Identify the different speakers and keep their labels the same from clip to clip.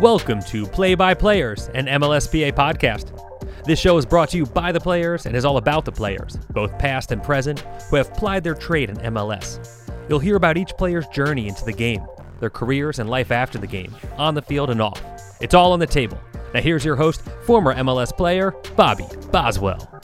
Speaker 1: Welcome to Play by Players, an MLSPA podcast. This show is brought to you by the players and is all about the players, both past and present, who have plied their trade in MLS. You'll hear about each player's journey into the game, their careers and life after the game, on the field and off. It's all on the table. Now, here's your host, former MLS player, Bobby Boswell.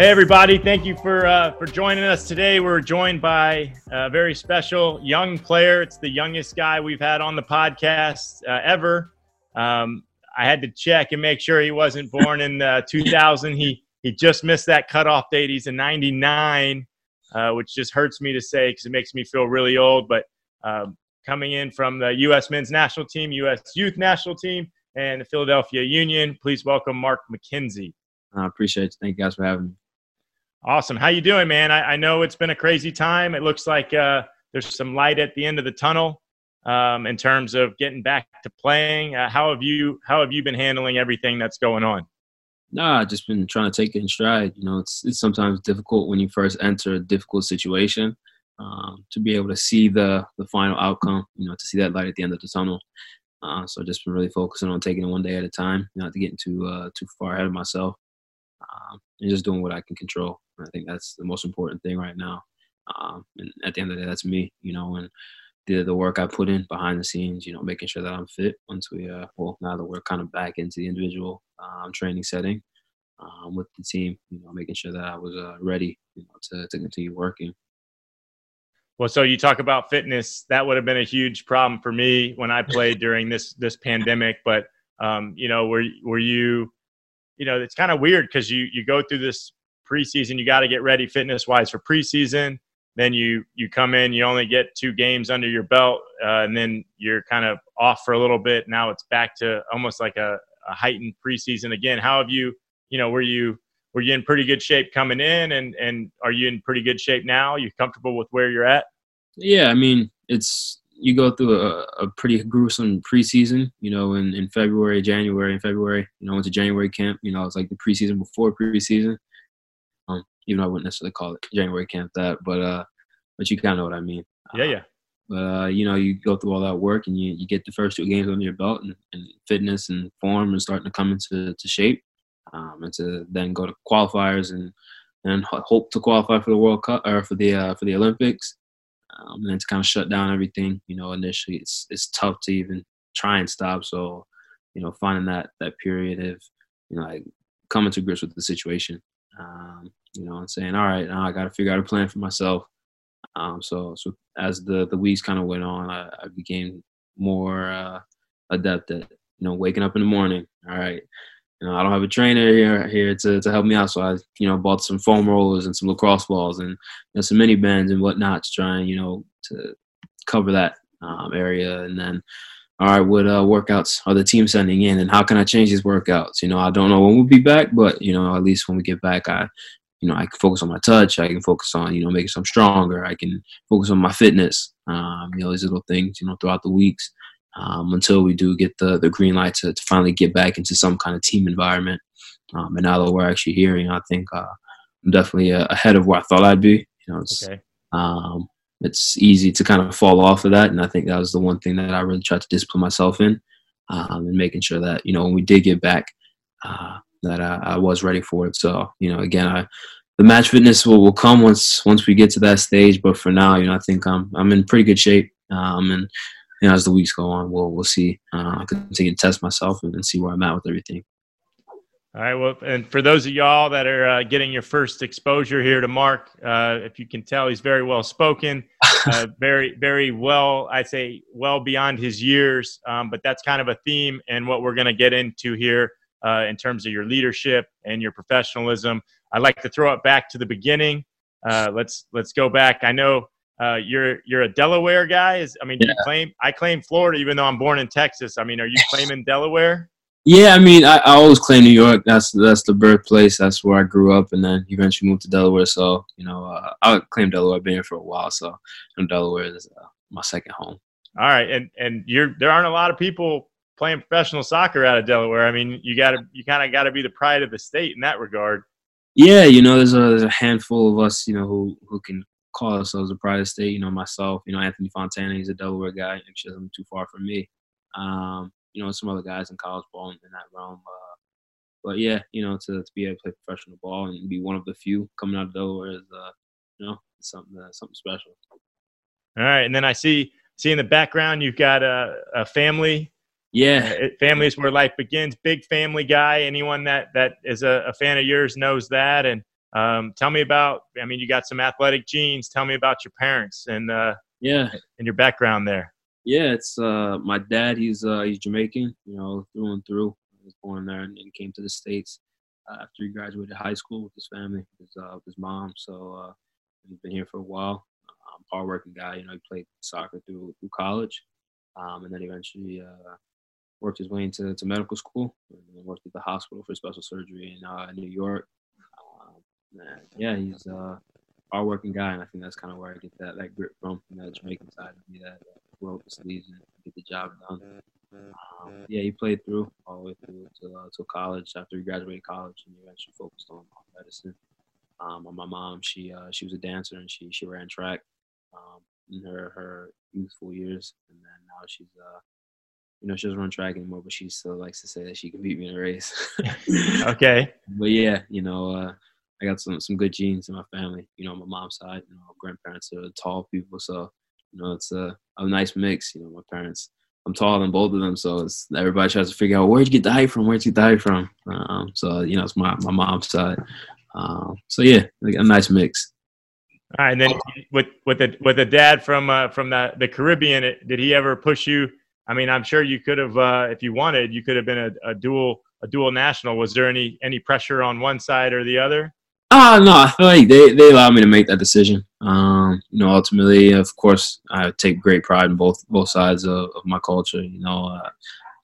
Speaker 2: Hey everybody! Thank you for uh, for joining us today. We're joined by a very special young player. It's the youngest guy we've had on the podcast uh, ever. Um, I had to check and make sure he wasn't born in uh, 2000. He he just missed that cutoff date. He's a 99, uh, which just hurts me to say because it makes me feel really old. But um, coming in from the U.S. Men's National Team, U.S. Youth National Team, and the Philadelphia Union, please welcome Mark McKenzie.
Speaker 3: I appreciate it. Thank you guys for having me.
Speaker 2: Awesome. How you doing, man? I, I know it's been a crazy time. It looks like uh, there's some light at the end of the tunnel um, in terms of getting back to playing. Uh, how have you How have you been handling everything that's going on?
Speaker 3: Nah, I've just been trying to take it in stride. You know, it's it's sometimes difficult when you first enter a difficult situation um, to be able to see the the final outcome. You know, to see that light at the end of the tunnel. Uh, so I've just been really focusing on taking it one day at a time, not to get too uh, too far ahead of myself, and just doing what I can control. I think that's the most important thing right now. Um, and at the end of the day, that's me, you know, and the the work I put in behind the scenes, you know, making sure that I'm fit once we, uh, well, now that we're kind of back into the individual um, training setting um, with the team, you know, making sure that I was uh, ready, you know, to, to continue working.
Speaker 2: Well, so you talk about fitness. That would have been a huge problem for me when I played during this this pandemic. But um, you know, were were you, you know, it's kind of weird because you you go through this preseason. You got to get ready fitness wise for preseason. Then you you come in, you only get two games under your belt, uh, and then you're kind of off for a little bit. Now it's back to almost like a, a heightened preseason again. How have you, you know, were you were you in pretty good shape coming in, and and are you in pretty good shape now? Are you comfortable with where you're at?
Speaker 3: Yeah, I mean, it's you go through a, a pretty gruesome preseason, you know, in, in February, January, and February, you know, into January camp, you know, it's like the preseason before preseason even though I wouldn't necessarily call it January camp that, but uh, but you kind of know what I mean.
Speaker 2: Yeah, yeah.
Speaker 3: But uh, you know, you go through all that work and you, you get the first two games under your belt and, and fitness and form and starting to come into to shape, um, and to then go to qualifiers and and hope to qualify for the World Cup or for the uh, for the Olympics, um, and then to kind of shut down everything. You know, initially it's it's tough to even try and stop. So, you know, finding that that period of you know like coming to grips with the situation. Um, you know, and saying, all right, now I got to figure out a plan for myself. Um, so, so as the, the weeks kind of went on, I, I became more uh, adept at, you know, waking up in the morning. All right, you know, I don't have a trainer here here to, to help me out. So I, you know, bought some foam rollers and some lacrosse balls and you know, some mini bands and whatnot to try and, you know, to cover that um, area. And then, all right, what uh, workouts are the team sending in and how can I change these workouts? You know, I don't know when we'll be back, but, you know, at least when we get back, I, you know, I can focus on my touch. I can focus on, you know, making some stronger. I can focus on my fitness. Um, you know, these little things, you know, throughout the weeks um, until we do get the the green light to, to finally get back into some kind of team environment. Um, and now that we're actually know, I think uh, I'm definitely uh, ahead of where I thought I'd be. You know, it's, okay. um, it's easy to kind of fall off of that, and I think that was the one thing that I really tried to discipline myself in, um, and making sure that you know when we did get back, uh, that I, I, was ready for it. So you know, again, I the match fitness will, will come once once we get to that stage. But for now, you know, I think I'm I'm in pretty good shape. Um, and you know, as the weeks go on, we'll we'll see. Uh, I continue to test myself and, and, see where I'm at with everything.
Speaker 2: All right. Well, and for those of y'all that are uh, getting your first exposure here to Mark, uh, if you can tell, he's very well spoken, uh, very, very well. I'd say well beyond his years, um, but that's kind of a theme and what we're going to get into here uh, in terms of your leadership and your professionalism. I'd like to throw it back to the beginning. Uh, let's let's go back. I know uh, you're you're a Delaware guy. Is I mean, yeah. you claim I claim Florida, even though I'm born in Texas. I mean, are you claiming Delaware?
Speaker 3: Yeah, I mean, I, I, always claim New York. That's that's the birthplace. That's where I grew up, and then eventually moved to Delaware. So you know, uh, I claim Delaware. I've been here for a while, so Delaware is uh, my second home.
Speaker 2: All right, and and you're there aren't a lot of people playing professional soccer out of Delaware. I mean, you got to you kind of got to be the pride of the state in that regard.
Speaker 3: Yeah, you know, there's a, there's a handful of us, you know, who who can call ourselves a pride of state. You know, myself, you know, Anthony Fontana, he's a Delaware guy. Actually, doesn't too far from me. Um, you know, some other guys in college ball in, in that realm. Uh, but yeah, you know, to, to be able to play professional ball and be one of the few coming out of Delaware is, uh, you know, something uh, something special.
Speaker 2: All right, and then I see see in the background you've got a, a family.
Speaker 3: Yeah,
Speaker 2: uh, family is where life begins. Big family guy. Anyone that that is a, a fan of yours knows that. And um, tell me about. I mean, you got some athletic genes. Tell me about your parents and uh,
Speaker 3: yeah,
Speaker 2: and your background there.
Speaker 3: Yeah, it's uh, my dad. He's uh, he's Jamaican. You know, through and through. He was born there and, and came to the states uh, after he graduated high school with his family, his uh, his mom. So uh, he's been here for a while. Um, hardworking guy. You know, he played soccer through through college, um, and then eventually uh, worked his way into to medical school and worked at the hospital for special surgery in uh, New York. Yeah, he's a hardworking guy, and I think that's kind of where I get that that grit from, from that Jamaican side of me, that roll up the sleeves and get the job done. Um, yeah, he played through all the way through to, uh, to college. After he graduated college, and he actually focused on medicine. Um, my mom, she uh, she was a dancer and she she ran track um, in her her youthful years, and then now she's uh, you know she doesn't run track anymore, but she still likes to say that she can beat me in a race.
Speaker 2: okay.
Speaker 3: But yeah, you know, uh, I got some some good genes in my family. You know, my mom's side, you know, grandparents are tall people, so you know it's a, a nice mix. You know, my parents. I'm taller than both of them, so it's everybody tries to figure out where'd you get the height from? Where'd you get the height from? Um, so you know, it's my my mom's side. Um, so yeah, a nice mix.
Speaker 2: All right, and then with with the with the dad from uh, from the the Caribbean, did he ever push you? I mean, I'm sure you could have, uh, if you wanted, you could have been a, a, dual a dual national. Was there any any pressure on one side or the other?
Speaker 3: Oh no, I feel like they they allowed me to make that decision. Um, you know, ultimately, of course, I take great pride in both both sides of, of my culture. You know, uh,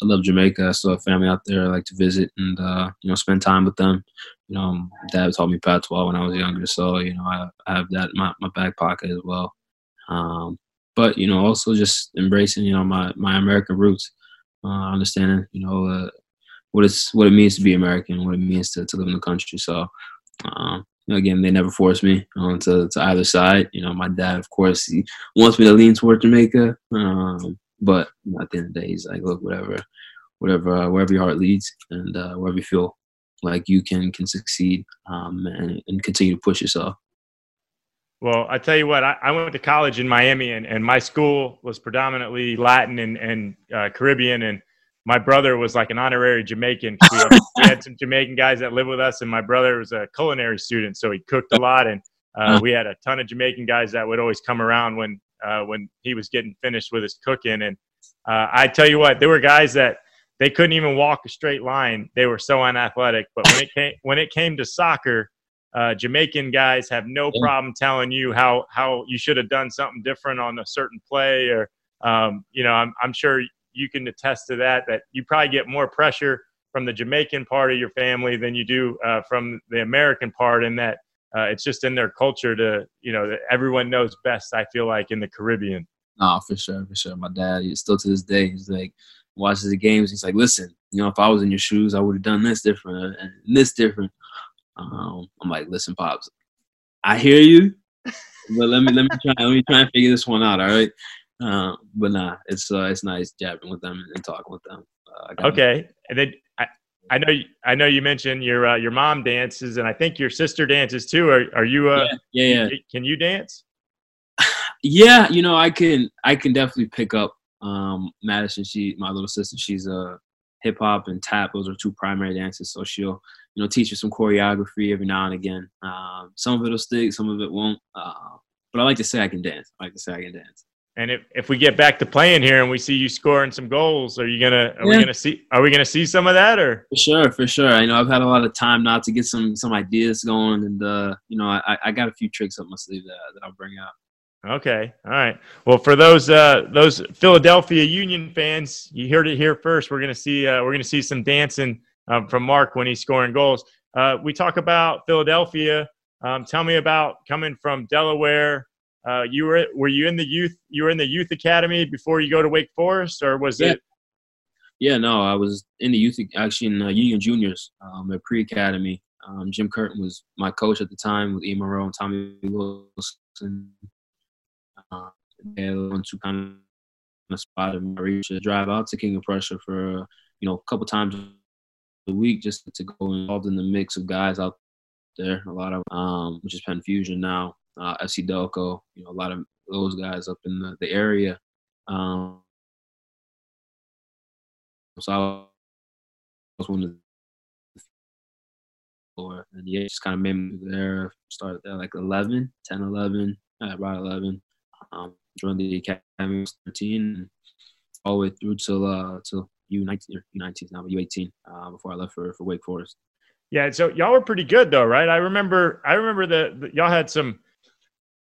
Speaker 3: I love Jamaica. I still have family out there. I like to visit and uh, you know spend time with them you know, dad taught me patois when I was younger, so you know I, I have that in my, my back pocket as well. Um, but you know, also just embracing you know my my American roots, uh, understanding you know uh, what it's what it means to be American, what it means to, to live in the country. So um, again, they never forced me on to, to either side. You know, my dad, of course, he wants me to lean toward Jamaica, um, but at the end of the day, he's like, look, whatever, whatever, uh, wherever your heart leads, and uh, wherever you feel like you can can succeed um, and, and continue to push yourself.
Speaker 2: Well, I tell you what, I, I, went to college in Miami, and, and my school was predominantly Latin and, and uh, Caribbean, and my brother was like an honorary Jamaican. We had, we had, some Jamaican guys that lived with us, and my brother was a culinary student, so he cooked a lot, and uh, we had a ton of Jamaican guys that would always come around when uh, when he was getting finished with his cooking. And uh, I tell you what, there were guys that they couldn't even walk a straight line. They were so unathletic. But when it came when it came to soccer, uh, Jamaican guys have no problem telling you how how you should have done something different on a certain play, or um, you know, I'm I'm sure you can attest to that. That you probably get more pressure from the Jamaican part of your family than you do uh, from the American part, and that uh, it's just in their culture to you know that everyone knows best. I feel like in the Caribbean.
Speaker 3: Oh, for sure, for sure. My dad, still to this day, he's like, watches the games. He's like, listen, you know, if I was in your shoes, I would have done this different and this different. Um, I'm like, listen, pops, I hear you, but let me let me try let me try and figure this one out. All right. Uh, but nah, it's uh, it's nice jabbing with them and talking with them.
Speaker 2: Uh, okay, and then I, I know you, I know you mentioned your uh, your mom dances, and I think your sister dances too. Are are you? Uh,
Speaker 3: yeah, yeah, yeah.
Speaker 2: Can you dance?
Speaker 3: yeah, you know, I can I can definitely pick up um, Madison, she my little sister, she's a hip hop and tap. Those are two primary dances. So she'll you know teach you some choreography every now and again. Um, some of it'll stick, some of it won't. Uh, but I like to say I can dance. I like to say I can dance.
Speaker 2: And if, if we get back to playing here and we see you scoring some goals, are you gonna are yeah. we gonna see are we gonna see some of that or
Speaker 3: for sure, for sure. I know I've had a lot of time now to get some some ideas going and uh, you know, I, I got a few tricks up my sleeve that, that I'll bring out.
Speaker 2: Okay. All right. Well, for those uh, those Philadelphia Union fans, you heard it here first. We're gonna see uh, we're gonna see some dancing um, from Mark when he's scoring goals. Uh, we talk about Philadelphia. Um, tell me about coming from Delaware. Uh, you were were you in the youth you were in the youth academy before you go to Wake Forest, or was
Speaker 3: yeah.
Speaker 2: it?
Speaker 3: Yeah, no, I was in the youth actually in uh, Union Juniors um, at pre academy. Um, Jim Curtin was my coach at the time with E. Monroe and Tommy Wilson uh, they want to kind of spot and reach to drive out to King of Prussia for uh, you know a couple times a week just to go involved in the mix of guys out there. A lot of um, which is Penn Fusion now, uh, FC Delco. You know, a lot of those guys up in the, the area. Um, so I was one of or and yeah, just kind of made me there. Started there like 11, 10, 11, uh, about 11. Um, joined the academy 13, all the way through till uh till U19 or U19 now, but U18 uh, before I left for for Wake Forest.
Speaker 2: Yeah, so y'all were pretty good though, right? I remember I remember that y'all had some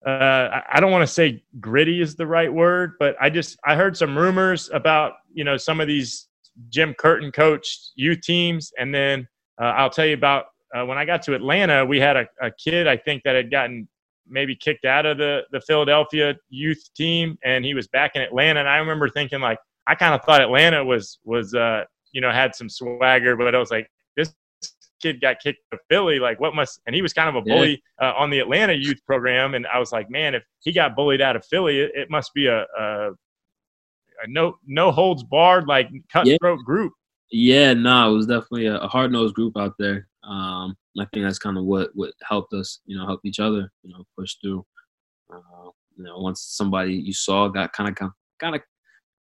Speaker 2: uh, I don't want to say gritty is the right word, but I just I heard some rumors about you know some of these Jim Curtin coached youth teams, and then uh, I'll tell you about uh, when I got to Atlanta, we had a, a, kid I think that had gotten maybe kicked out of the the Philadelphia youth team, and he was back in Atlanta, and I remember thinking like I kind of thought Atlanta was was uh, you know had some swagger, but I was like kid got kicked to Philly, like what must and he was kind of a bully yeah. uh, on the Atlanta youth program, and I was like, man, if he got bullied out of Philly, it, it must be a, a, a, no no holds barred like cutthroat
Speaker 3: yeah.
Speaker 2: group.
Speaker 3: Yeah, no, it was definitely a, a hard nosed group out there. Um, I think that's kind of what what helped us, you know, help each other, you know, push through. Uh, you know, once somebody you saw got kind of kind of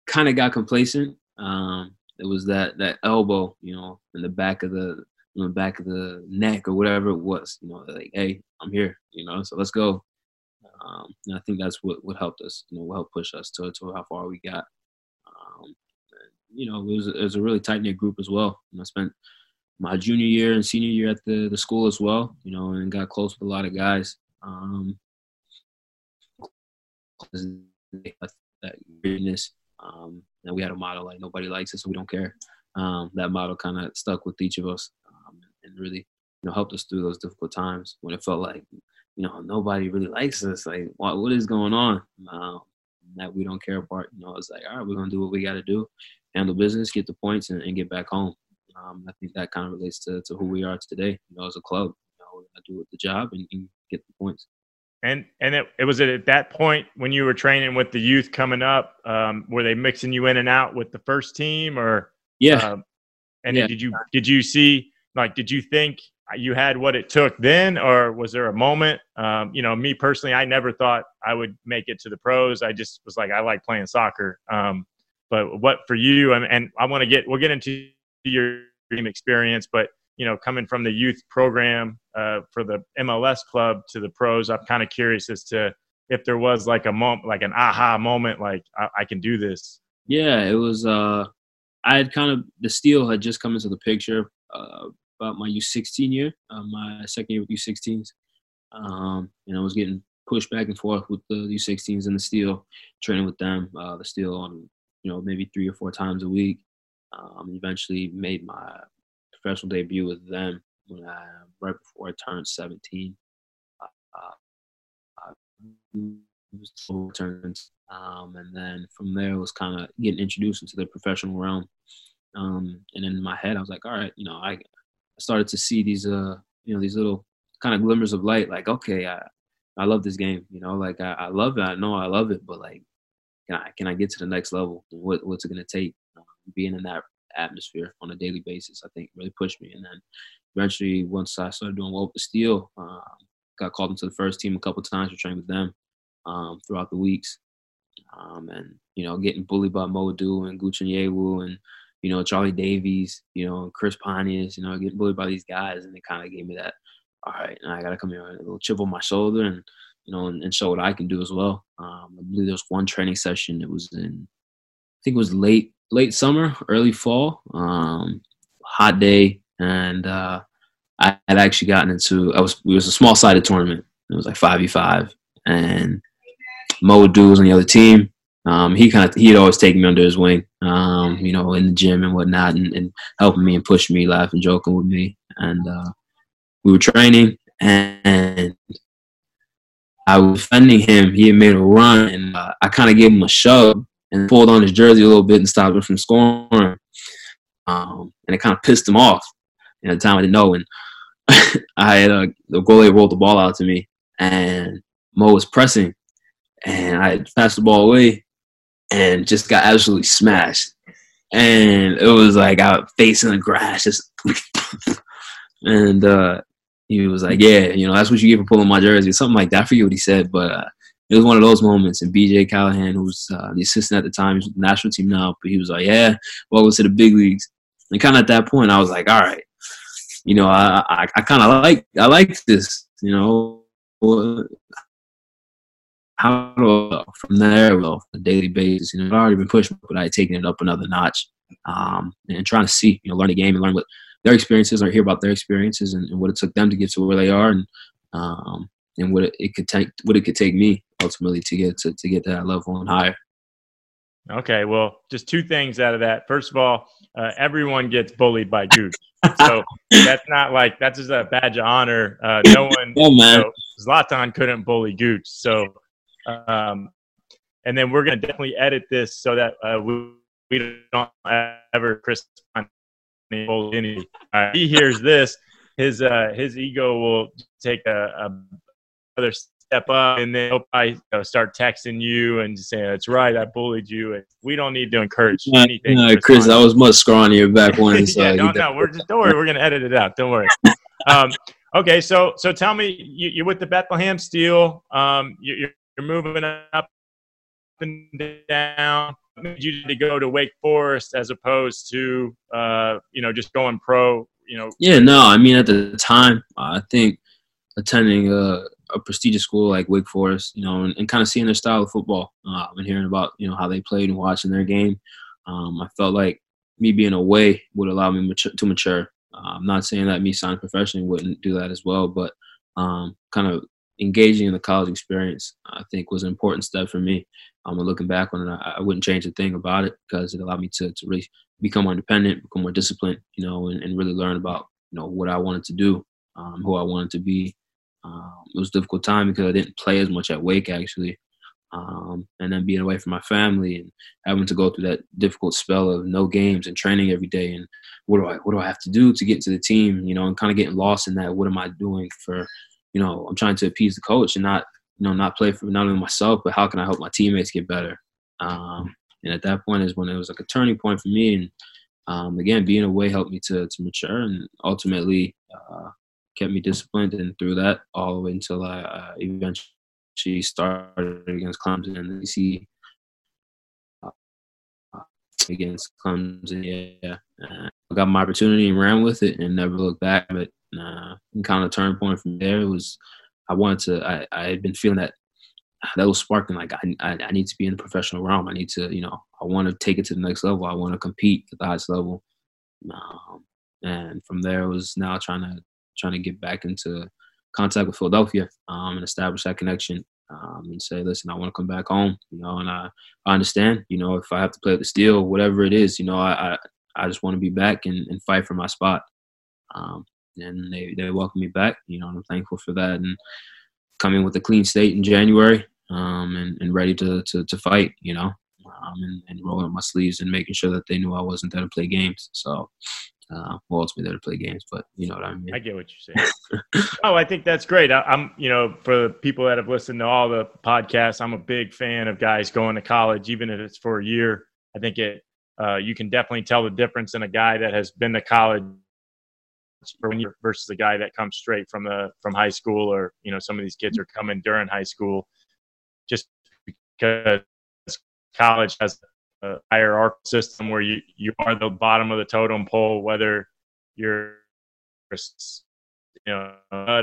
Speaker 3: kind of got complacent, um, it was that that elbow, you know, in the back of the in the back of the neck or whatever it was, you know, like, hey, I'm here, you know, so let's go. Um, and I think that's what, what helped us, you know, what helped push us to, to how far we got. Um, and, you know, it was, it was a really tight knit group as well. I spent my junior year and senior year at the, the school as well, you know, and got close with a lot of guys. Um, that weirdness. Um, and we had a motto like nobody likes us, so we don't care. Um, that motto kind of stuck with each of us and really, you know, helped us through those difficult times when it felt like, you know, nobody really likes us. Like, what, what is going on? Um, that we don't care part. You know, it's like, all right, we're gonna do what we got to do, handle business, get the points, and, and get back home. Um, I think that kind of relates to, to who we are today, you know, as a club. You know, I do the job and, and, get the points.
Speaker 2: And and it, it was at that point when you were training with the youth coming up, um, were they mixing you in and out with the first team or?
Speaker 3: Yeah. Um,
Speaker 2: and yeah. did you did you see like did you think you had what it took then, or was there a moment? Um, you know, me personally, I never thought I would make it to the pros. I just was like, I like playing soccer. Um, but what for you? And, and I want to get we'll get into your dream experience, but you know, coming from the youth program uh, for the MLS club to the pros, I'm kind of curious as to if there was like a moment, like an aha moment, like I, I can do this.
Speaker 3: Yeah, it was. Uh, I had kind of the steel had just come into the picture uh, my U16 year, uh, my second year with U16s, um, and I was getting pushed back and forth with the U16s and the steel, training with them, uh, the steel on you know maybe three or four times a week. Um, eventually made my professional debut with them when I, right before I turned 17. Uh, I turned, um, and then from there was kind of getting introduced into the professional realm. Um, and in my head, I was like, all right, you know, I started to see these, uh, you know, these little kind of glimmers of light. Like, okay, I, I love this game. You know, like I, I love it. I know I love it, but like, can I can I get to the next level? What what's it gonna take? being in that atmosphere on a daily basis, I think really pushed me. And then eventually, once I started doing well with the steel, um, got called into the first team a couple times to train with them um, throughout the weeks. Um, and, you know, getting bullied by Mo Edu and Gooch Onyewu and, you know, Charlie Davies, you know, Chris Pontius, you know, getting bullied by these guys. And it kind of gave me that, all right, I got to come here with a little chip on my shoulder and, you know, and, and show what I can do as well. Um, I believe there was one training session. It was in, I think it was late late summer, early fall, um, hot day, and uh, I had actually gotten into. I was it was a small sided tournament. It was like five v five, and Mo Edu was on the other team. Um, he kind of he'd always take me under his wing, um, you know, in the gym and whatnot, and, and, helping me and pushing me, laughing, joking with me, and uh, we were training, and I was defending him. He had made a run, and uh, I kind of gave him a shove, and pulled on his jersey a little bit and stopped him from scoring. Um, and it kind of pissed him off. And at the time, I didn't know. And I had a, the goalie rolled the ball out to me, and Mo was pressing, and I passed the ball away, and just got absolutely smashed. And it was like I was facing the grass, just and uh, he was like, "Yeah, you know, that's what you get for pulling my jersey," something like that. I forget what he said, but uh, it was one of those moments. And BJ Callaghan, who's uh, the assistant at the time, he's with the national team now, but he was like, "Yeah, welcome to the big leagues." And kind of at that point, I was like, "All right, you know, I I, I kind of like I like this, you know." How do I, from there, well, on a daily basis, you know, I've already been pushing, but I had taken it up another notch, um, and trying to see, you know, learn the game and learn what their experiences are, hear about their experiences and, and, what it took them to get to where they are, and um, and what it, it, could take, what it could take me ultimately to get to, to get to that level and higher.
Speaker 2: Okay, well, just two things out of that. First of all, uh, everyone gets bullied by Gooch, so that's not like that's just a badge of honor. Uh, no one,
Speaker 3: oh man, you know,
Speaker 2: Zlatan couldn't bully Gooch, so um, and then we're gonna definitely edit this so that uh, we, we don't ever Chris any. Uh, he hears this, his uh, his ego will take a, a another step up, and then he'll probably you know, start texting you and saying, "That's right, I bullied you." And we don't need to encourage anything.
Speaker 3: No, Chris, I was much scrawnier back when. So
Speaker 2: yeah, no, no, we're just, don't worry, we're gonna edit it out. Don't worry. Um, okay, so so tell me, you, are with the Bethlehem Steel. Um, you, you're moving up and down you to go to Wake Forest as opposed to uh, you know just going pro? You know.
Speaker 3: Yeah, no. I mean, at the time, I think attending a, a prestigious school like Wake Forest, you know, and, and kind of seeing their style of football uh, and hearing about you know how they played and watching their game, um, I felt like me being away would allow me mature, to mature. Uh, I'm not saying that me signing professionally wouldn't do that as well, but um, kind of engaging in the college experience, I think, was an important step for me. Um, and looking back on it, I, I, wouldn't change a thing about it because it allowed me to, to really become more independent, become more disciplined, you know, and, and really learn about, you know, what I wanted to do, um, who I wanted to be. Um, it was a difficult time because I didn't play as much at Wake, actually. Um, and then being away from my family and having to go through that difficult spell of no games and training every day and what do I what do I have to do to get to the team, you know, and kind of getting lost in that. What am I doing for you know, I'm trying to appease the coach and not, you know, not play for not only myself, but how can I help my teammates get better? Um, and at that point is when it was like a turning point for me. And um, again, being away helped me to to mature and ultimately uh, kept me disciplined. And through that, all the way until I uh, eventually started against Clemson and the see uh, against Clemson. Yeah, I got my opportunity and ran with it and never looked back. But uh, kind of turn point from there. It was I wanted to I, I had been feeling that that was sparking like I, I, I need to be in the professional realm. I need to you know I want to take it to the next level. I want to compete at the highest level. Um, and from there it was now trying to trying to get back into contact with Philadelphia um, and establish that connection um, and say listen I want to come back home you know and I, I understand you know if I have to play with the steel whatever it is you know I I, I just want to be back and, and fight for my spot. Um, and they they welcomed me back. You know, I'm thankful for that and coming with a clean state in January um, and, and ready to, to, to fight. You know, um, and, and rolling up my sleeves and making sure that they knew I wasn't there to play games. So. Uh, well, ultimately there to play games, but you know what I mean.
Speaker 2: I get what you're saying. oh, I think that's great. I, I'm, you know, for people that have listened to all the podcasts, I'm a big fan of guys going to college, even if it's for a year. I think it, uh, you can definitely tell the difference in a guy that has been to college when you're versus a guy that comes straight from the from high school or you know some of these kids are coming during high school just because college has a hierarchical system where you you are the bottom of the totem pole whether you're you know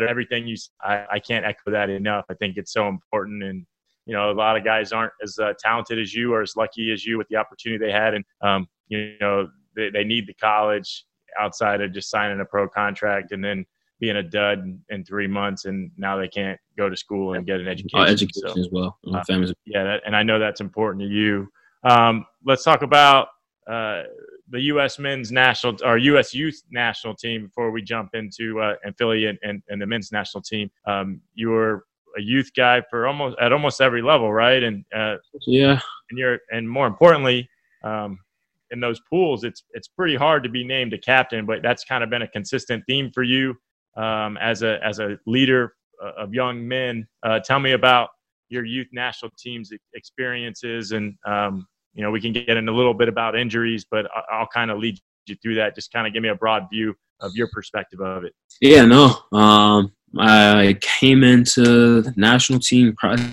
Speaker 2: everything you I, I can't echo that enough. I think it's so important and you know a lot of guys aren't as uh, talented as you or as lucky as you with the opportunity they had and um, you know they, they need the college outside of just signing a pro contract and then being a dud in, three months, and now they can't go to school and get an education. Uh,
Speaker 3: education so, as well. Uh,
Speaker 2: yeah, that, and I know that's important to you. Um, let's talk about uh, the U.S. men's national or U.S. youth national team before we jump into uh, and Philly and, and, and, the men's national team. Um, you were a youth guy for almost at almost every level, right? And uh,
Speaker 3: yeah,
Speaker 2: and you're and more importantly, um, in those pools, it's it's pretty hard to be named a captain, but that's kind of been a consistent theme for you um, as a as a leader of young men. Uh, tell me about your youth national teams experiences, and um, you know we can get in a little bit about injuries, but I'll, I'll kind of lead you through that. Just kind of give me a broad view of your perspective of it.
Speaker 3: Yeah, no. Um, I came into the national team. Probably,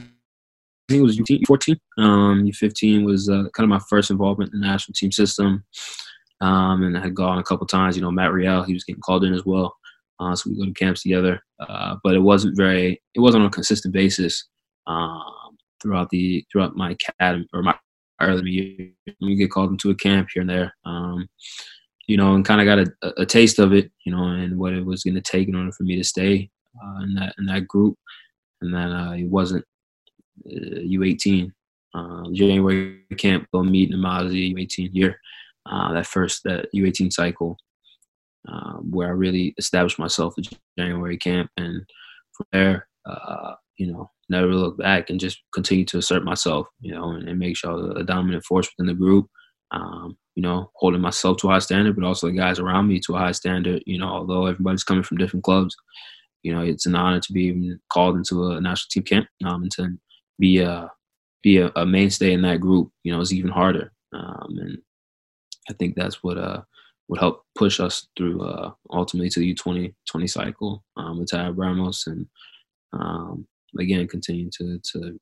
Speaker 3: I think it was U14. Um, U15 was uh, kind of my first involvement in the national team system. Um, and I had gone a couple times. You know, Matt Real, he was getting called in as well. Uh, so we go to camps together. Uh, but it wasn't very. It wasn't on a consistent basis um, throughout the throughout my academy or my early year. We get called into a camp here and there. Um, you know, and kind of got a, a, taste of it, you know, and what it was going to take in order for me to stay uh, in that in that group. And then uh, it wasn't U18 uh, January camp go meet Mazda U18 year. Uh, that first that U18 cycle where I really established myself at January camp, and from there, uh, you know, never look back and just continue to assert myself, you know, and, and make sure I was a dominant force within the group. Um, you know, holding myself to a high standard, but also the guys around me to a high standard. You know, although everybody's coming from different clubs, you know, it's an honor to be called into a national team camp um, and to be a be a, a, mainstay in that group. You know, is even harder, um, and I think that's what uh would help push us through uh, ultimately to the U20 20 cycle um, with Tab Ramos and um, again continue to to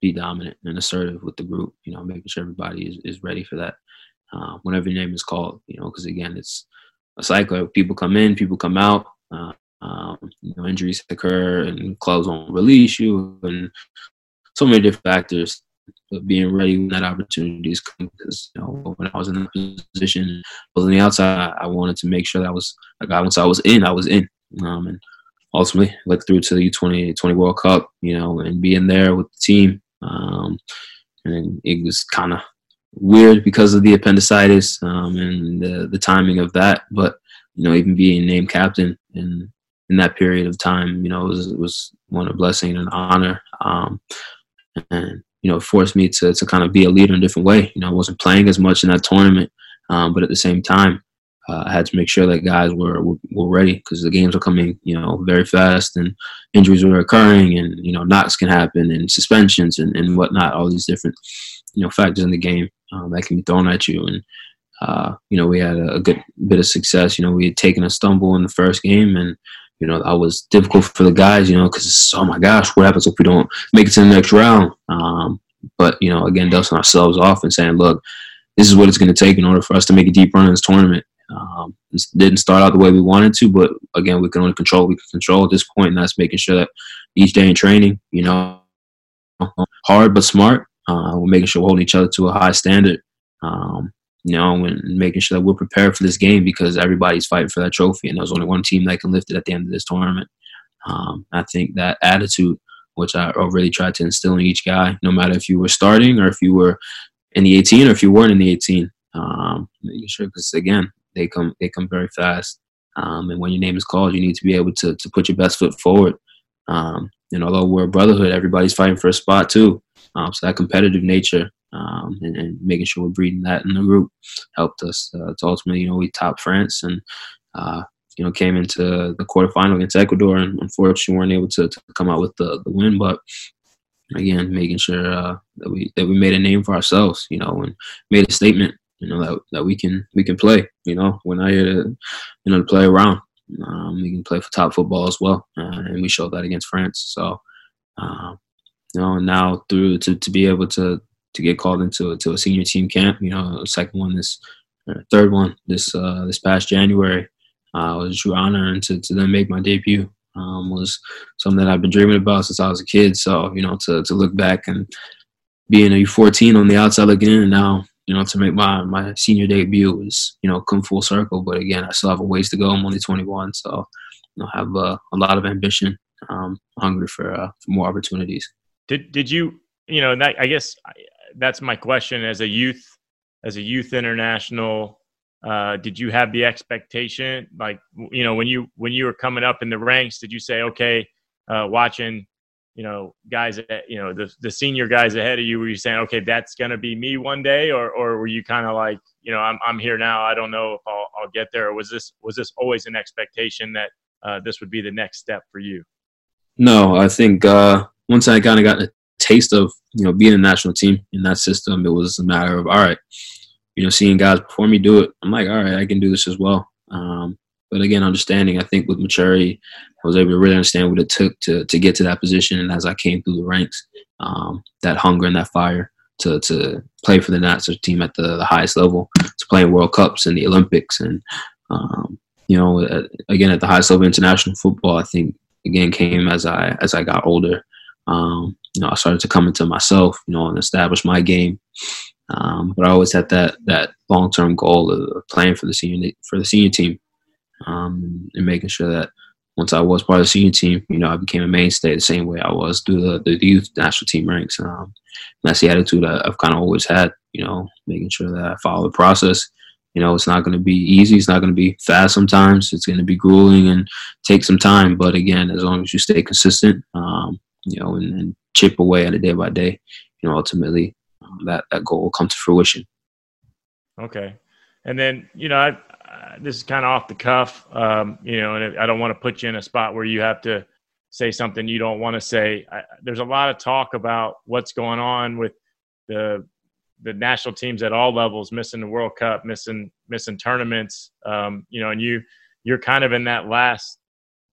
Speaker 3: be dominant and assertive with the group. You know, making sure everybody is, is ready for that uh, whenever your name is called. You know, because again, it's a cycle. People come in, people come out. Uh, um, you know, injuries occur, and clubs won't release you, and so many different factors. But being ready when that opportunity is coming, because you know, when I was in that position, was on the outside, I wanted to make sure that I was like once I was in, I was in, um, and ultimately look through to the U20 20 World Cup, you know, and being there with the team. Um, and it was kind of weird because of the appendicitis um, and the, the timing of that. But you know, even being named captain in in that period of time, you know, was was one a blessing and an honor, um, and you know, forced me to to kind of be a leader in a different way. You know, I wasn't playing as much in that tournament, um, but at the same time, uh, I had to make sure that guys were were, were ready because the games were coming, you know, very fast, and injuries were occurring, and you know, knocks can happen, and suspensions and and whatnot. All these different, you know, factors in the game um, that can be thrown at you. And uh, you know, we had a, a, good bit of success. You know, we had taken a stumble in the first game, and you know that was difficult for the guys. You know, because oh my gosh, what happens if we don't make it to the next round? Um, but you know, again, dusting ourselves off and saying, look, this is what it's going to take in order for us to make a deep run in this tournament. Um, didn't start out the way we wanted to, but again, we can only control what we can control at this point, and that's making sure that each day in training, you know, hard but smart, uh, we're making sure we're holding each other to a high standard, um, you know, and making sure that we're prepared for this game because everybody's fighting for that trophy, and there's only one team that can lift it at the end of this tournament. Um, I think that attitude, which I really tried to instill in each guy, no matter if you were starting or if you were in the 18 or if you weren't in the 18, um, making sure because again, they come they come very fast, um, and when your name is called, you need to be able to to put your best foot forward. Um, and although we're a brotherhood, everybody's fighting for a spot too. Um, so that competitive nature um, and, and, making sure we're breeding that in the group helped us uh, to ultimately, you know, we topped France and, uh, you know, came into the quarterfinal against Ecuador and unfortunately weren't able to, to come out with the, the win. But again, making sure uh, that we that we made a name for ourselves, you know, and made a statement, you know, that that we can we can play. You know, we're not here to you know to play around. Um, we can play for top football as well, uh, and we showed that against France. So, uh, you know, now through to, to be able to to get called into to a senior team camp, you know, second one this third one this uh, this past January uh, was a true honor, and to, to then make my debut um, was something that I've been dreaming about since I was a kid. So you know, to to look back and being a U14 on the outside looking in, and now you know to make my my senior debut was you know come full circle. But again, I still have a ways to go. I'm only 21, so you know, have uh, a lot of ambition, um, hungry for uh, for more opportunities.
Speaker 2: Did did you you know I guess that's my question. As a youth as a youth international uh, did you have the expectation like you know when you when you were coming up in the ranks did you say okay uh, watching you know guys you know the, the senior guys ahead of you were you saying okay that's gonna be me one day or, or were you kind of like you know I'm, I'm here now i don't know if I'll, I'll get there or was this was this always an expectation that uh, this would be the next step for you?
Speaker 3: No, I think uh, once I kind of got taste of you know being a national team in that system, it was a matter of all right, you know, seeing guys before me do it. I'm like, all right, I can do this as well. Um, but again, understanding, I think with maturity, I was able to really understand what it took to to get to that position. And as I came through the ranks, um, that hunger and that fire to to play for the national team at the, the highest level, to play in World Cups and the Olympics, and um, you know, at, again at the highest level of international football, I think again came as I as I got older. Um, you know, I started to come into myself, you know, and establish my game. Um, but I always had that that long term goal of playing for the senior for the senior team, um, and making sure that once I was part of the senior team, you know, I became a mainstay the same way I was through the, the youth national team ranks. Um, that's the attitude I, have kind of always had, you know, making sure that I follow the process. You know, it's not going to be easy. It's not going to be fast sometimes. It's going to be grueling and take some time. But again, as long as you stay consistent, um, you know, and, and, chip away at it day by day, you know, ultimately that, that goal will come to fruition.
Speaker 2: Okay. And then, you know, I, this is kind of off the cuff, um, you know, and I don't want to put you in a spot where you have to say something you don't want to say. I, there's a lot of talk about what's going on with the the national teams at all levels missing the World Cup, missing missing tournaments. Um, you know, and you you're kind of in that last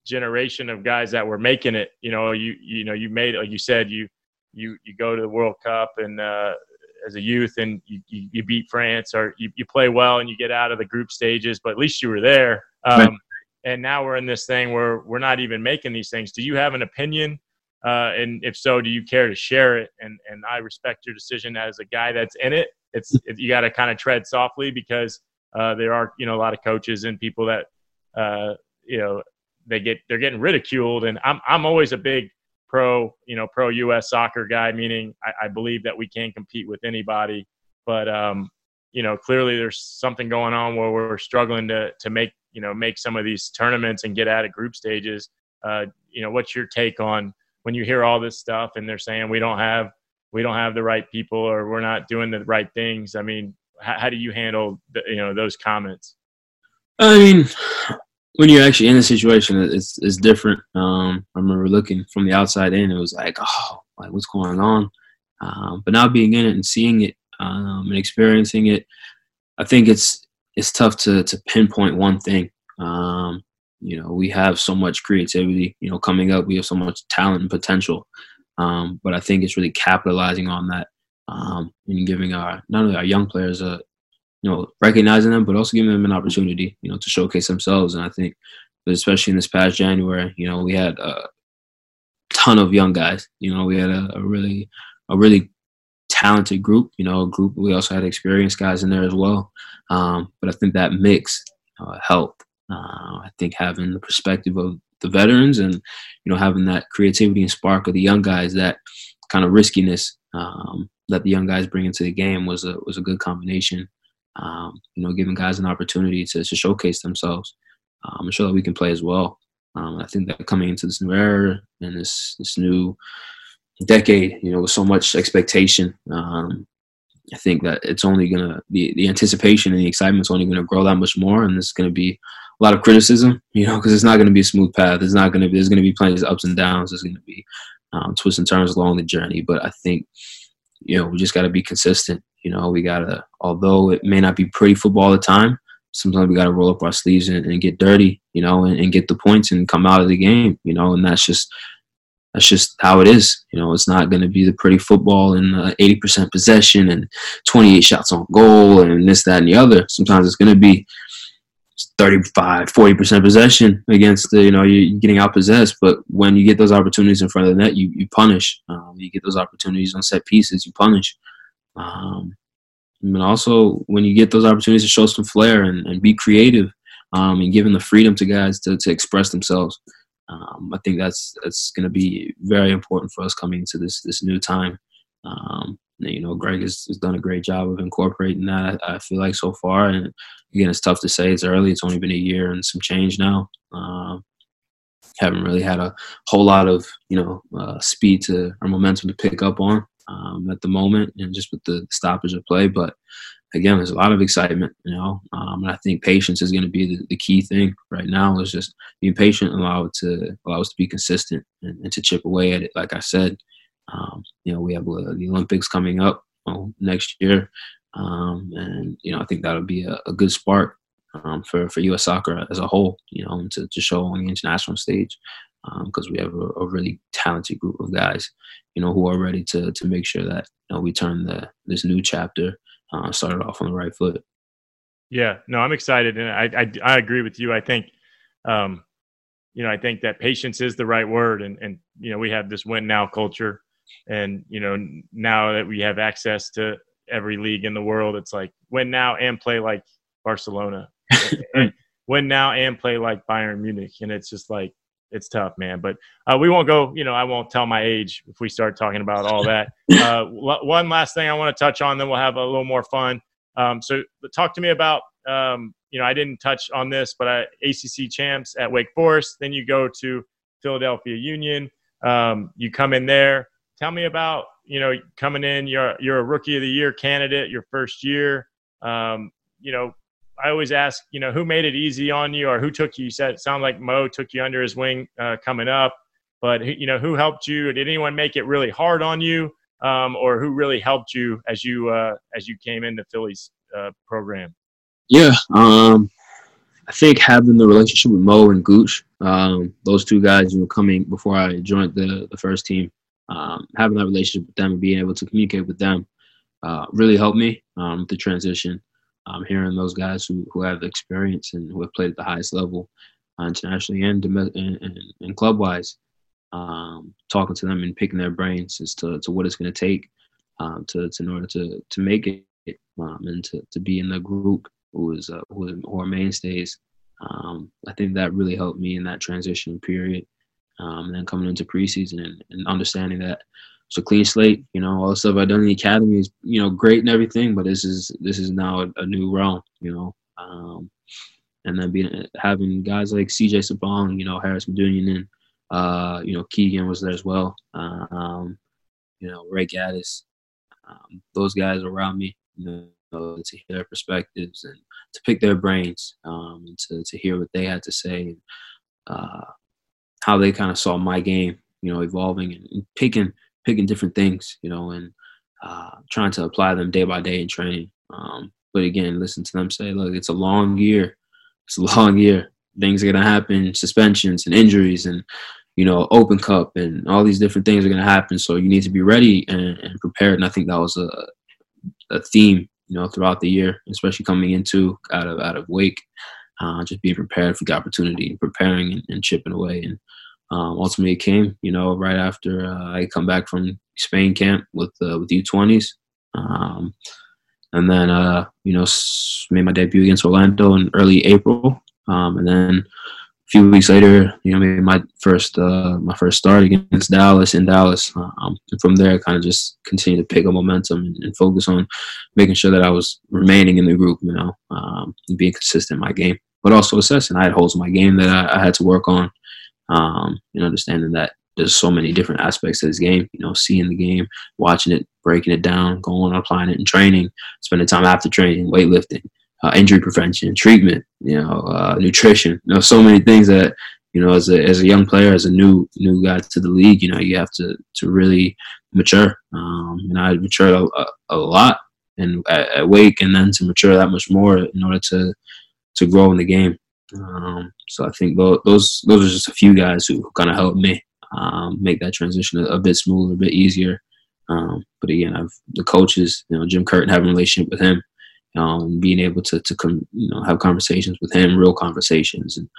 Speaker 2: generation of guys that were making it. You know, you you know you made like you said you you you go to the World Cup and uh, as a youth and you, you, you beat France or you, you play well and you get out of the group stages, but at least you were there. Um. And now we're in this thing where we're not even making these things. Do you have an opinion? Uh, and if so, do you care to share it? And and I respect your decision as a guy that's in it. It's it, you got to kind of tread softly because uh, there are you know a lot of coaches and people that uh, you know they get they're getting ridiculed. And I'm I'm always a big pro, you know, pro U.S. soccer guy, meaning I, I believe that we can compete with anybody. But um, you know, clearly there's something going on where we're struggling to to make you know make some of these tournaments and get out of group stages. Uh, you know, what's your take on when you hear all this stuff and they're saying we don't have we don't have the right people or we're not doing the right things? I mean, how, how do you handle the, you know those comments?
Speaker 3: I mean, when you're actually in a situation, it's it's different. Um, I remember looking from the outside in, it was like, oh, like what's going on? Um, but now being in it and seeing it um, and experiencing it, I think it's it's tough to to pinpoint one thing. Um, you know, we have so much creativity. You know, coming up, we have so much talent and potential. Um, but I think it's really capitalizing on that um, and giving our not only our young players a you know, recognizing them, but also giving them an opportunity, you know, to showcase themselves. And I think, especially in this past January, you know, we had a ton of young guys. You know, we had a, a really, a really talented group. You know, a group. We also had experienced guys in there as well. Um, but I think that mix uh, helped. Uh, I think having the perspective of the veterans and you know having that creativity and spark of the young guys, that kind of riskiness um, that the young guys bring into the game was a was a good combination um, you know, giving guys an opportunity to, to showcase themselves um, and show that we can play as well. Um, I think that coming into this new era and this this new decade, you know, with so much expectation, um, I think that it's only gonna the the anticipation and the excitement is only gonna grow that much more, and there's gonna be a lot of criticism, you know, because it's not gonna be a smooth path. It's not gonna be. There's gonna be plenty of ups and downs. There's gonna be um, twists and turns along the journey, but I think you know we just got to be consistent you know, we gotta, although it may not be pretty football all the time, sometimes we gotta roll up our sleeves and, and get dirty, you know, and, and, get the points and come out of the game, you know, and that's just that's just how it is. You know, it's not going to be the pretty football and uh, 80% possession and 28 shots on goal and this, that, and the other. Sometimes it's going to be 35, 40% possession against the, you know, you're getting out possessed. But when you get those opportunities in front of the net, you, you punish. Um, you get those opportunities on set pieces, you punish. Um, and also, when you get those opportunities to show some flair and, and be creative, um, and giving the freedom to guys to, to express themselves, um, I think that's that's going to be very important for us coming into this this new time. Um, you know, Greg has, has, done a great job of incorporating that. I, I, feel like so far, and again, it's tough to say. It's early. It's only been a year and some change now. Um, haven't really had a whole lot of you know uh, speed to or momentum to pick up on um, at the moment, and just with the stoppage of play. But again, there's a lot of excitement, you know, um, and I think patience is going to be the, the, key thing right now. Is just being patient, and allow it to allow us to be consistent and, and to chip away at it. Like I said, um, you know, we have uh, the Olympics coming up well, next year, um, and you know, I think that'll be a, a good spark um, for for U.S. soccer as a whole. You know, to to show on the international stage because um, we have a, a, really talented group of guys, you know, who are ready to to make sure that you know we turn the this new chapter uh, started off on the right foot.
Speaker 2: Yeah, no, I'm excited, and I I, I agree with you. I think, um, you know, I think that patience is the right word, and and you know, we have this win now culture, and you know, now that we have access to every league in the world, it's like win now and play like Barcelona, win now and play like Bayern Munich, and it's just like it's tough, man. But uh, we won't go. You know, I won't tell my age if we start talking about all that. Uh, one last thing I want to touch on, then we'll have a little more fun. Um, so, talk to me about. Um, you know, I didn't touch on this, but I, ACC champs at Wake Forest. Then you go to Philadelphia Union. Um, you come in there. Tell me about you know coming in. You're you're a rookie of the year candidate. Your first year. Um, you know, I always ask, you know, who made it easy on you or who took you? You said it sounded like Mo took you under his wing uh, coming up, but you know, who helped you? Did anyone make it really hard on you, um, or who really helped you as you uh, as you came into Philly's uh, program?
Speaker 3: Yeah, um, I think having the relationship with Mo and Gooch, um, those two guys, you know, coming before I joined the the first team, um, having that relationship with them and being able to communicate with them uh, really helped me um, the transition um, hearing those guys who, who have experience and who have played at the highest level uh, internationally and, and, and, and club wise, um, talking to them and picking their brains as to, to what it's going to take um, to, to in order to, to make it um, and to, to be in the group who is uh, who, are mainstays. Um, I think that really helped me in that transition period. Um, and then coming into preseason and, and understanding that a clean slate. You know, all the stuff I've done in the academy is you know great and everything, but this is this is now a, a new realm. You know, um, and then being having guys like C.J. Sapong, you know, Haris Medunjanin, and uh, you know Keegan was there as well. Um, you know, Ray Gaddis, um, those guys around me. You know, to hear their perspectives and to pick their brains um, and to, to hear what they had to say and uh, how they kind of saw my game, you know, evolving and, and picking picking different things, you know, and uh, trying to apply them day by day in training. Um, but again, listen to them say, look, it's a long year. It's a long year. Things are going to happen, suspensions and injuries and, you know, open cup and all these different things are going to happen. So you need to be ready and, and prepared. And I think that was a, a theme, you know, throughout the year, especially coming into out of, out of Wake, uh, just being prepared for the opportunity and preparing and, and chipping away. And, um, ultimately, it came, you know, right after uh, I come back from Spain camp with uh, with U20s, um, and then uh, you know made my debut against Orlando in early April, um, and then a few weeks later, you know, made my first uh, my first start against Dallas in Dallas. Um, and from there, kind of just continued to pick up momentum and, and, focus on making sure that I was remaining in the group, you know, um, and being consistent in my game, but also assessing. I had holes in my game that I, I had to work on um, and understanding that there's so many different aspects of this game. You know, seeing the game, watching it, breaking it down, going applying it in training, spending time after training, weightlifting, uh, injury prevention, treatment, you know, uh, nutrition. You know, so many things that you know, as a as a young player, as a new new guy to the league, you know, you have to to really mature. Um, and I matured a, a, a lot and at, at Wake, and then to mature that much more in order to to grow in the game. Um, so I think those those are just a few guys who, kind of helped me um, make that transition a, a, bit smoother, a bit easier. Um, but again, I've the coaches, you know, Jim Curtin, having a relationship with him, um, being able to to com- you know have conversations with him, real conversations, and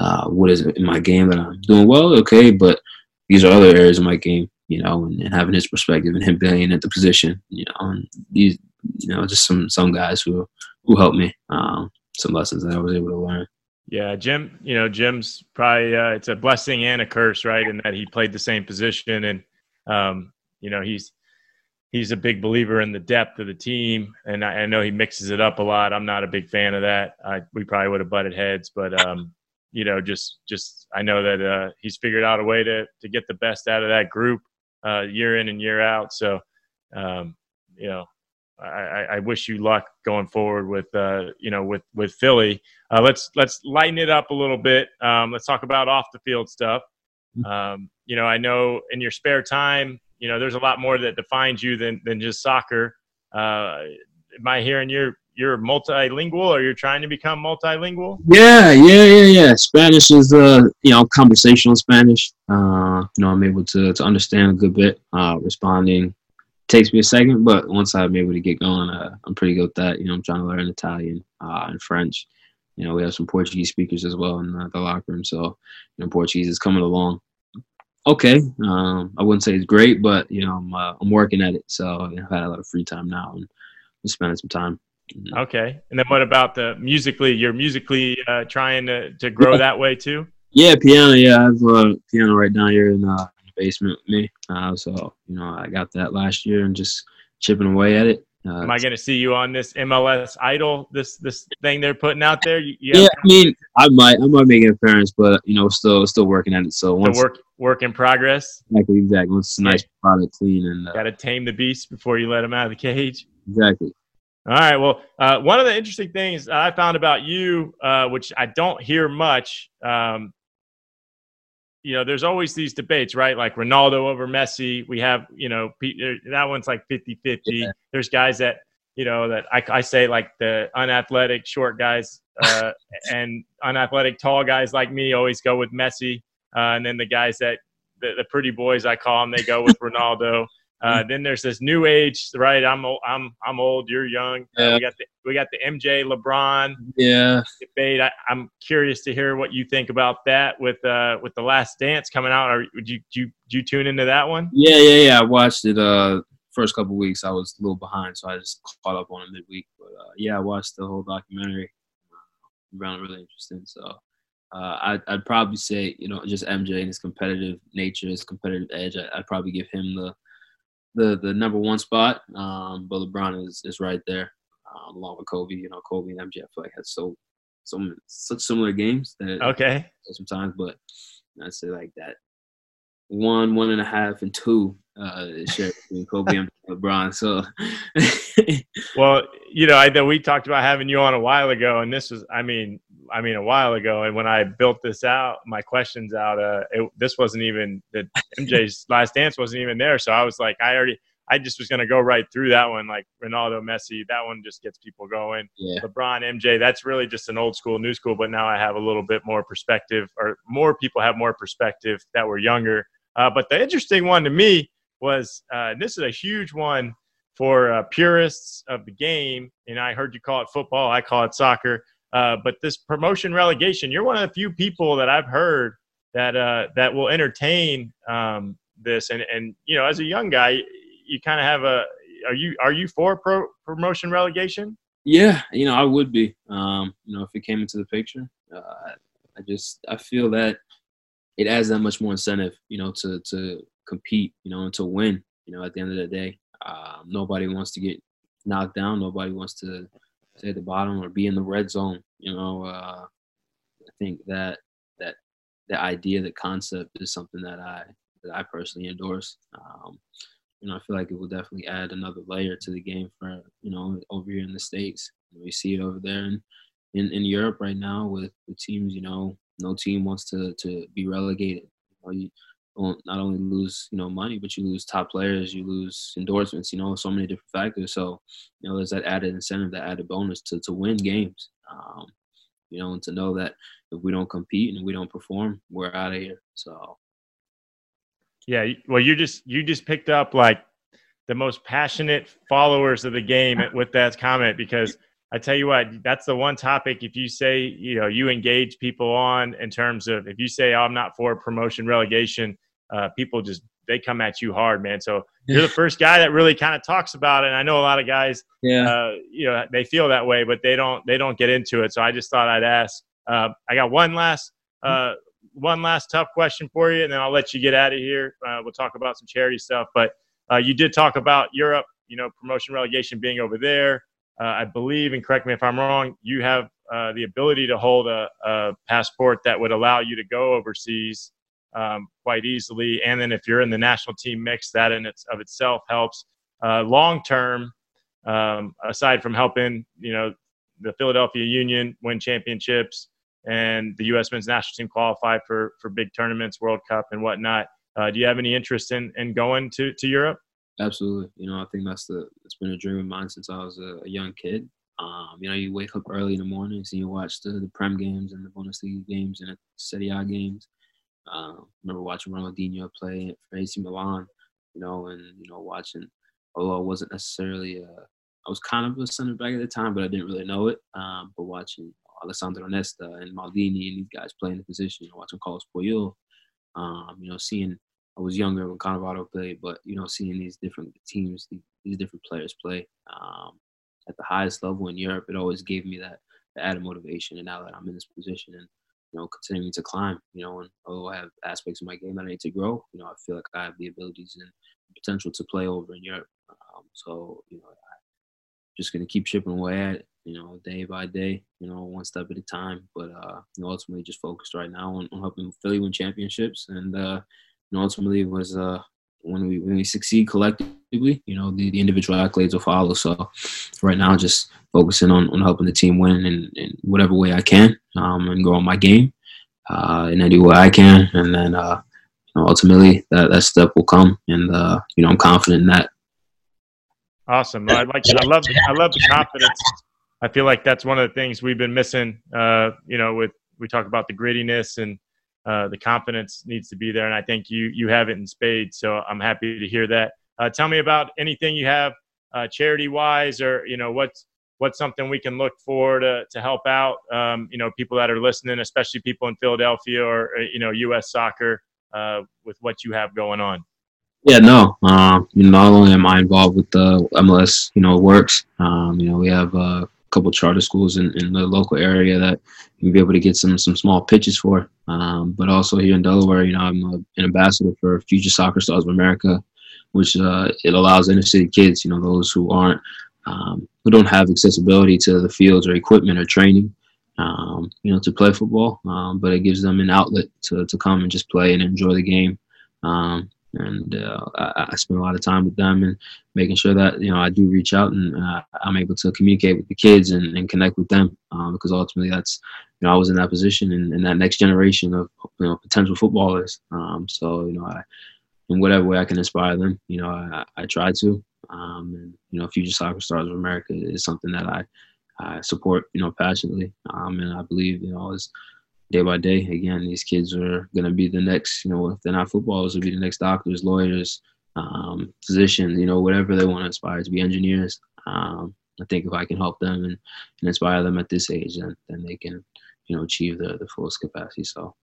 Speaker 3: uh, what is in my game that I'm doing well, okay, but these are other areas of my game, you know, and, and having his perspective and him being at the position, you know, and these, you know, just some some guys who who helped me, um, some lessons that I was able to learn.
Speaker 2: Yeah, Jim. You know, Jim's probably uh, it's a blessing and a curse, right? In that he played the same position, and um, you know he's he's a big believer in the depth of the team, and I, I, know he mixes it up a lot. I'm not a big fan of that. I, we probably would have butted heads, but um, you know, just just I know that uh, he's figured out a way to to get the best out of that group uh, year in and year out. So, um, you know, I, I, wish you luck going forward with uh, you know with with Philly. Uh, let's let's lighten it up a little bit. Um, let's talk about off the field stuff. Mm-hmm. Um, you know, I know in your spare time, you know, there's a lot more that defines you than than just soccer. Uh, am I hearing you're you're multilingual or you're trying to become multilingual?
Speaker 3: Yeah, yeah, yeah, yeah. Spanish is uh, you know, conversational Spanish. Uh, you know, I'm able to to understand a good bit. Uh, responding takes me a second, but once I'm able to get going, uh, I'm pretty good with that. You know, I'm trying to learn Italian uh, and French. You know, we have some Portuguese speakers as well in the, the locker room, so you know, Portuguese is coming along. Okay, um, I wouldn't say it's great, but you know, I'm uh, I'm working at it. So you know, I've had a lot of free time now and I'm spending some time.
Speaker 2: Okay, and then what about the musically? You're musically uh, trying to to grow yeah. that way too.
Speaker 3: Yeah, piano. Yeah, I have a piano right down here in uh, basement with me. Uh, so you know, I got that last year and just chipping away at it.
Speaker 2: Uh, Am I going to see you on this MLS Idol? This this thing they're putting out there? You,
Speaker 3: you yeah, I mean, I might I might make an appearance, but you know, still still working at it. So
Speaker 2: once work work in progress.
Speaker 3: Exactly, exactly. Once it's a nice product, clean, and
Speaker 2: uh, got to tame the beast before you let him out of the cage.
Speaker 3: Exactly.
Speaker 2: All right. Well, uh, one of the interesting things I found about you, uh, which I don't hear much, um, you know, there's always these debates, right? Like Ronaldo over Messi. We have, you know, that one's like 50 50. Yeah. There's guys that, you know, that I, I say like the unathletic short guys uh, and unathletic tall guys like me always go with Messi. Uh, and then the guys that, the, the pretty boys, I call them, they go with Ronaldo. Uh, then there's this new age, right? I'm old, I'm I'm old. You're young. Uh, yeah. Uh, we got the we got the MJ LeBron
Speaker 3: yeah
Speaker 2: debate. I, am curious to hear what you think about that with uh with the Last Dance coming out. Or would you do you, you tune into that one?
Speaker 3: Yeah, yeah, yeah. I watched it. Uh, first couple weeks I was a little behind, so I just caught up on it midweek. But uh, yeah, I watched the whole documentary. Found really interesting. So uh, I'd, I'd probably say you know just MJ and his competitive nature, his competitive edge. I, would probably give him the the the number one spot. Um, but LeBron is is right there, um, along with Kobe. You know, Kobe and MJ. I feel like had so so such similar games that
Speaker 2: okay
Speaker 3: sometimes, but I'd say like that one, one and a half, and two uh, shared between Kobe and LeBron. So,
Speaker 2: well, you know, I know we talked about having you on a while ago, and this was, I mean, I mean, a while ago. And when I built this out, my questions out, uh, it, this wasn't even the MJ's last dance wasn't even there. So I was like, I already, I just was going to go right through that one, like Ronaldo, Messi. That one just gets people going.
Speaker 3: Yeah.
Speaker 2: LeBron, MJ. That's really just an old school, new school. But now I have a little bit more perspective, or more people have more perspective that were younger uh, but the interesting one to me was uh, this is a huge one for uh, purists of the game. And I heard you call it football, I call it soccer. Uh, but this promotion relegation, you're one of the few people that I've heard that uh, that will entertain um, this. And and you know, as a young guy, you kind of have a. Are you are you for pro, promotion relegation?
Speaker 3: Yeah, you know, I would be. Um, you know, if it came into the picture, uh, I just I feel that it adds that much more incentive, you know, to to compete, you know, and to win. You know, at the end of the day, um, nobody wants to get knocked down. Nobody wants to at the bottom or be in the red zone. You know, uh, I think that that the idea, the concept, is something that I that I personally endorse. Um, you know, I feel like it will definitely add another layer to the game for you know over here in the states. We see it over there in in, in Europe right now with the teams, you know, no team wants to to be relegated. You, know, you not only lose you know money, but you lose top players, you lose endorsements. You know, so many different factors. So you know, there's that added incentive, that added bonus to to win games. Um, you know, and to know that if we don't compete and we don't perform, we're out of here. So.
Speaker 2: Yeah, well, you just you just picked up like the most passionate followers of the game with that comment because I tell you what, that's the one topic. If you say, you know, you engage people on in terms of if you say, oh, I'm not for promotion relegation, uh, people just they come at you hard, man. So you're the first guy that really kind of talks about it. And I know a lot of guys,
Speaker 3: yeah,
Speaker 2: uh, you know, they feel that way, but they don't they don't get into it. So I just thought I'd ask. Uh, I got one last uh, one last tough question for you, and then I'll let you get out of here. Uh, we'll talk about some charity stuff, but uh, you did talk about Europe, you know, promotion relegation being over there. Uh, I believe, and correct me if I'm wrong, you have uh, the ability to hold a, a, passport that would allow you to go overseas um, quite easily. And then if you're in the national team mix, that in its of itself helps. Uh, long term, um, aside from helping, you know, the Philadelphia Union win championships and the U.S. men's national team qualify for for big tournaments, World Cup and whatnot. Uh, do you have any interest in, in going to, to Europe?
Speaker 3: Absolutely. You know, I think that's the it's been a dream of mine since I was a, a young kid. Um, you know, you wake up early in the mornings and you watch the, the Prem games and the Bundesliga games and the Serie A games. Um, remember watching Ronaldinho play for AC Milan, you know, and you know watching. Although I wasn't necessarily, a, I was kind of a center back at the time, but I didn't really know it. Um, but watching Alessandro Nesta and Maldini and these guys playing the position, you know, watching Carlos Puyol, um, you know, seeing I was younger when Cannavaro played, but you know, seeing these different teams, these different players play um, at the highest level in Europe, it always gave me that, that added motivation. And now that I'm in this position and you know, continuing to climb, you know, and although I have aspects of my game that I need to grow, you know, I feel like I have the abilities and potential to play over in Europe. Um, so, you know, I'm just going to keep chipping away at it, you know, day by day, you know, one step at a time. But, uh, you know, ultimately just focused right now on, on helping Philly win championships. And, uh, you know, ultimately was, uh, when we when we succeed collectively, you know, the, the individual accolades will follow. So right now, just focusing on, on helping the team win in, in whatever way I can um, and grow my game uh, in any way I can. And then, uh, you know, ultimately that, that step will come. And, uh, you know, I'm confident in that.
Speaker 2: Awesome. I like, I love, I love the confidence. I feel like that's one of the things we've been missing, uh, you know, with, we talk about the grittiness and, uh, the confidence needs to be there, and I think you you have it in spades. So I'm happy to hear that. Uh, tell me about anything you have uh, charity wise, or you know what's what's something we can look for to to help out. Um, you know, people that are listening, especially people in Philadelphia or uh, you know U.S. soccer, uh, with what you have going on.
Speaker 3: Yeah, no. Know, not only am I involved with the MLS, you know, works. Um, you know, we have uh, couple charter schools in, in the local area that you'll be able to get some some small pitches for. Um, but also here in Delaware, you know, I'm a, an ambassador for Future Soccer Stars of America, which uh, it allows inner city kids, you know, those who aren't um, who don't have accessibility to the fields or equipment or training, um, you know, to play football. Um, but it gives them an outlet to to come and just play and enjoy the game. Um, and uh, I, I, spend a lot of time with them and making sure that you know I do reach out and uh, I'm able to communicate with the kids and, and connect with them um, because ultimately that's you know I was in that position and, and that next generation of you know potential footballers. Um, so you know I in whatever way I can inspire them, you know I, I try to. Um, and you know, Future Soccer Stars of America is something that I, I support you know passionately, um, and I believe you know is day by day. Again, these kids are going to be the next, you know, if they're not footballers, will be the next doctors, lawyers, um, physicians, you know, whatever they want to aspire to be engineers. Um, I think if I can help them and, and inspire them at this age, then, then they can, you know, achieve the, the fullest capacity. So.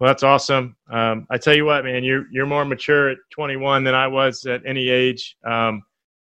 Speaker 2: Well, that's awesome. Um, I tell you what, man, you're you're more mature at 21 than I was at any age. Um,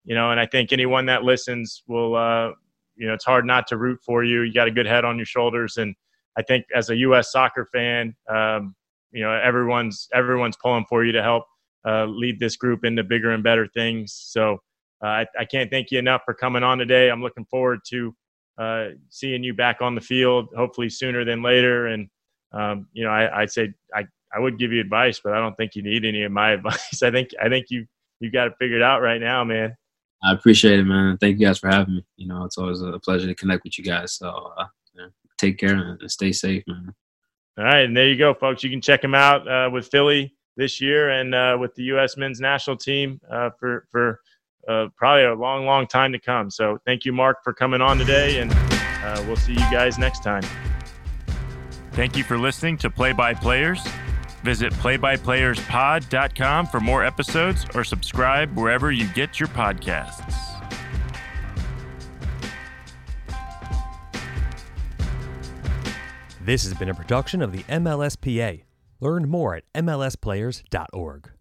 Speaker 2: you know, and I think anyone that listens will, uh, you know, it's hard not to root for you. You got a good head on your shoulders, and I think as a U.S. soccer fan, um, you know everyone's everyone's pulling for you to help uh, lead this group into bigger and better things. So uh, I, I, can't thank you enough for coming on today. I'm looking forward to uh, seeing you back on the field, hopefully sooner than later. And um, you know, I, I'd say I, I would give you advice, but I don't think you need any of my advice. I think I think you you got it figured out right now, man.
Speaker 3: I appreciate it, man. Thank you guys for having me. You know, it's always a pleasure to connect with you guys. So uh, take care and stay safe, man.
Speaker 2: All right, and there you go, folks. You can check him out uh, with Philly this year and uh, with the U.S. men's national team uh, for for uh, probably a long, long time to come. So thank you, Mark, for coming on today, and uh, we'll see you guys next time. Thank you for listening to Play by Players. Visit playbyplayerspod.com for more episodes or subscribe wherever you get your podcasts.
Speaker 1: This has been a production of the MLSPA. Learn more at MLSplayers.org.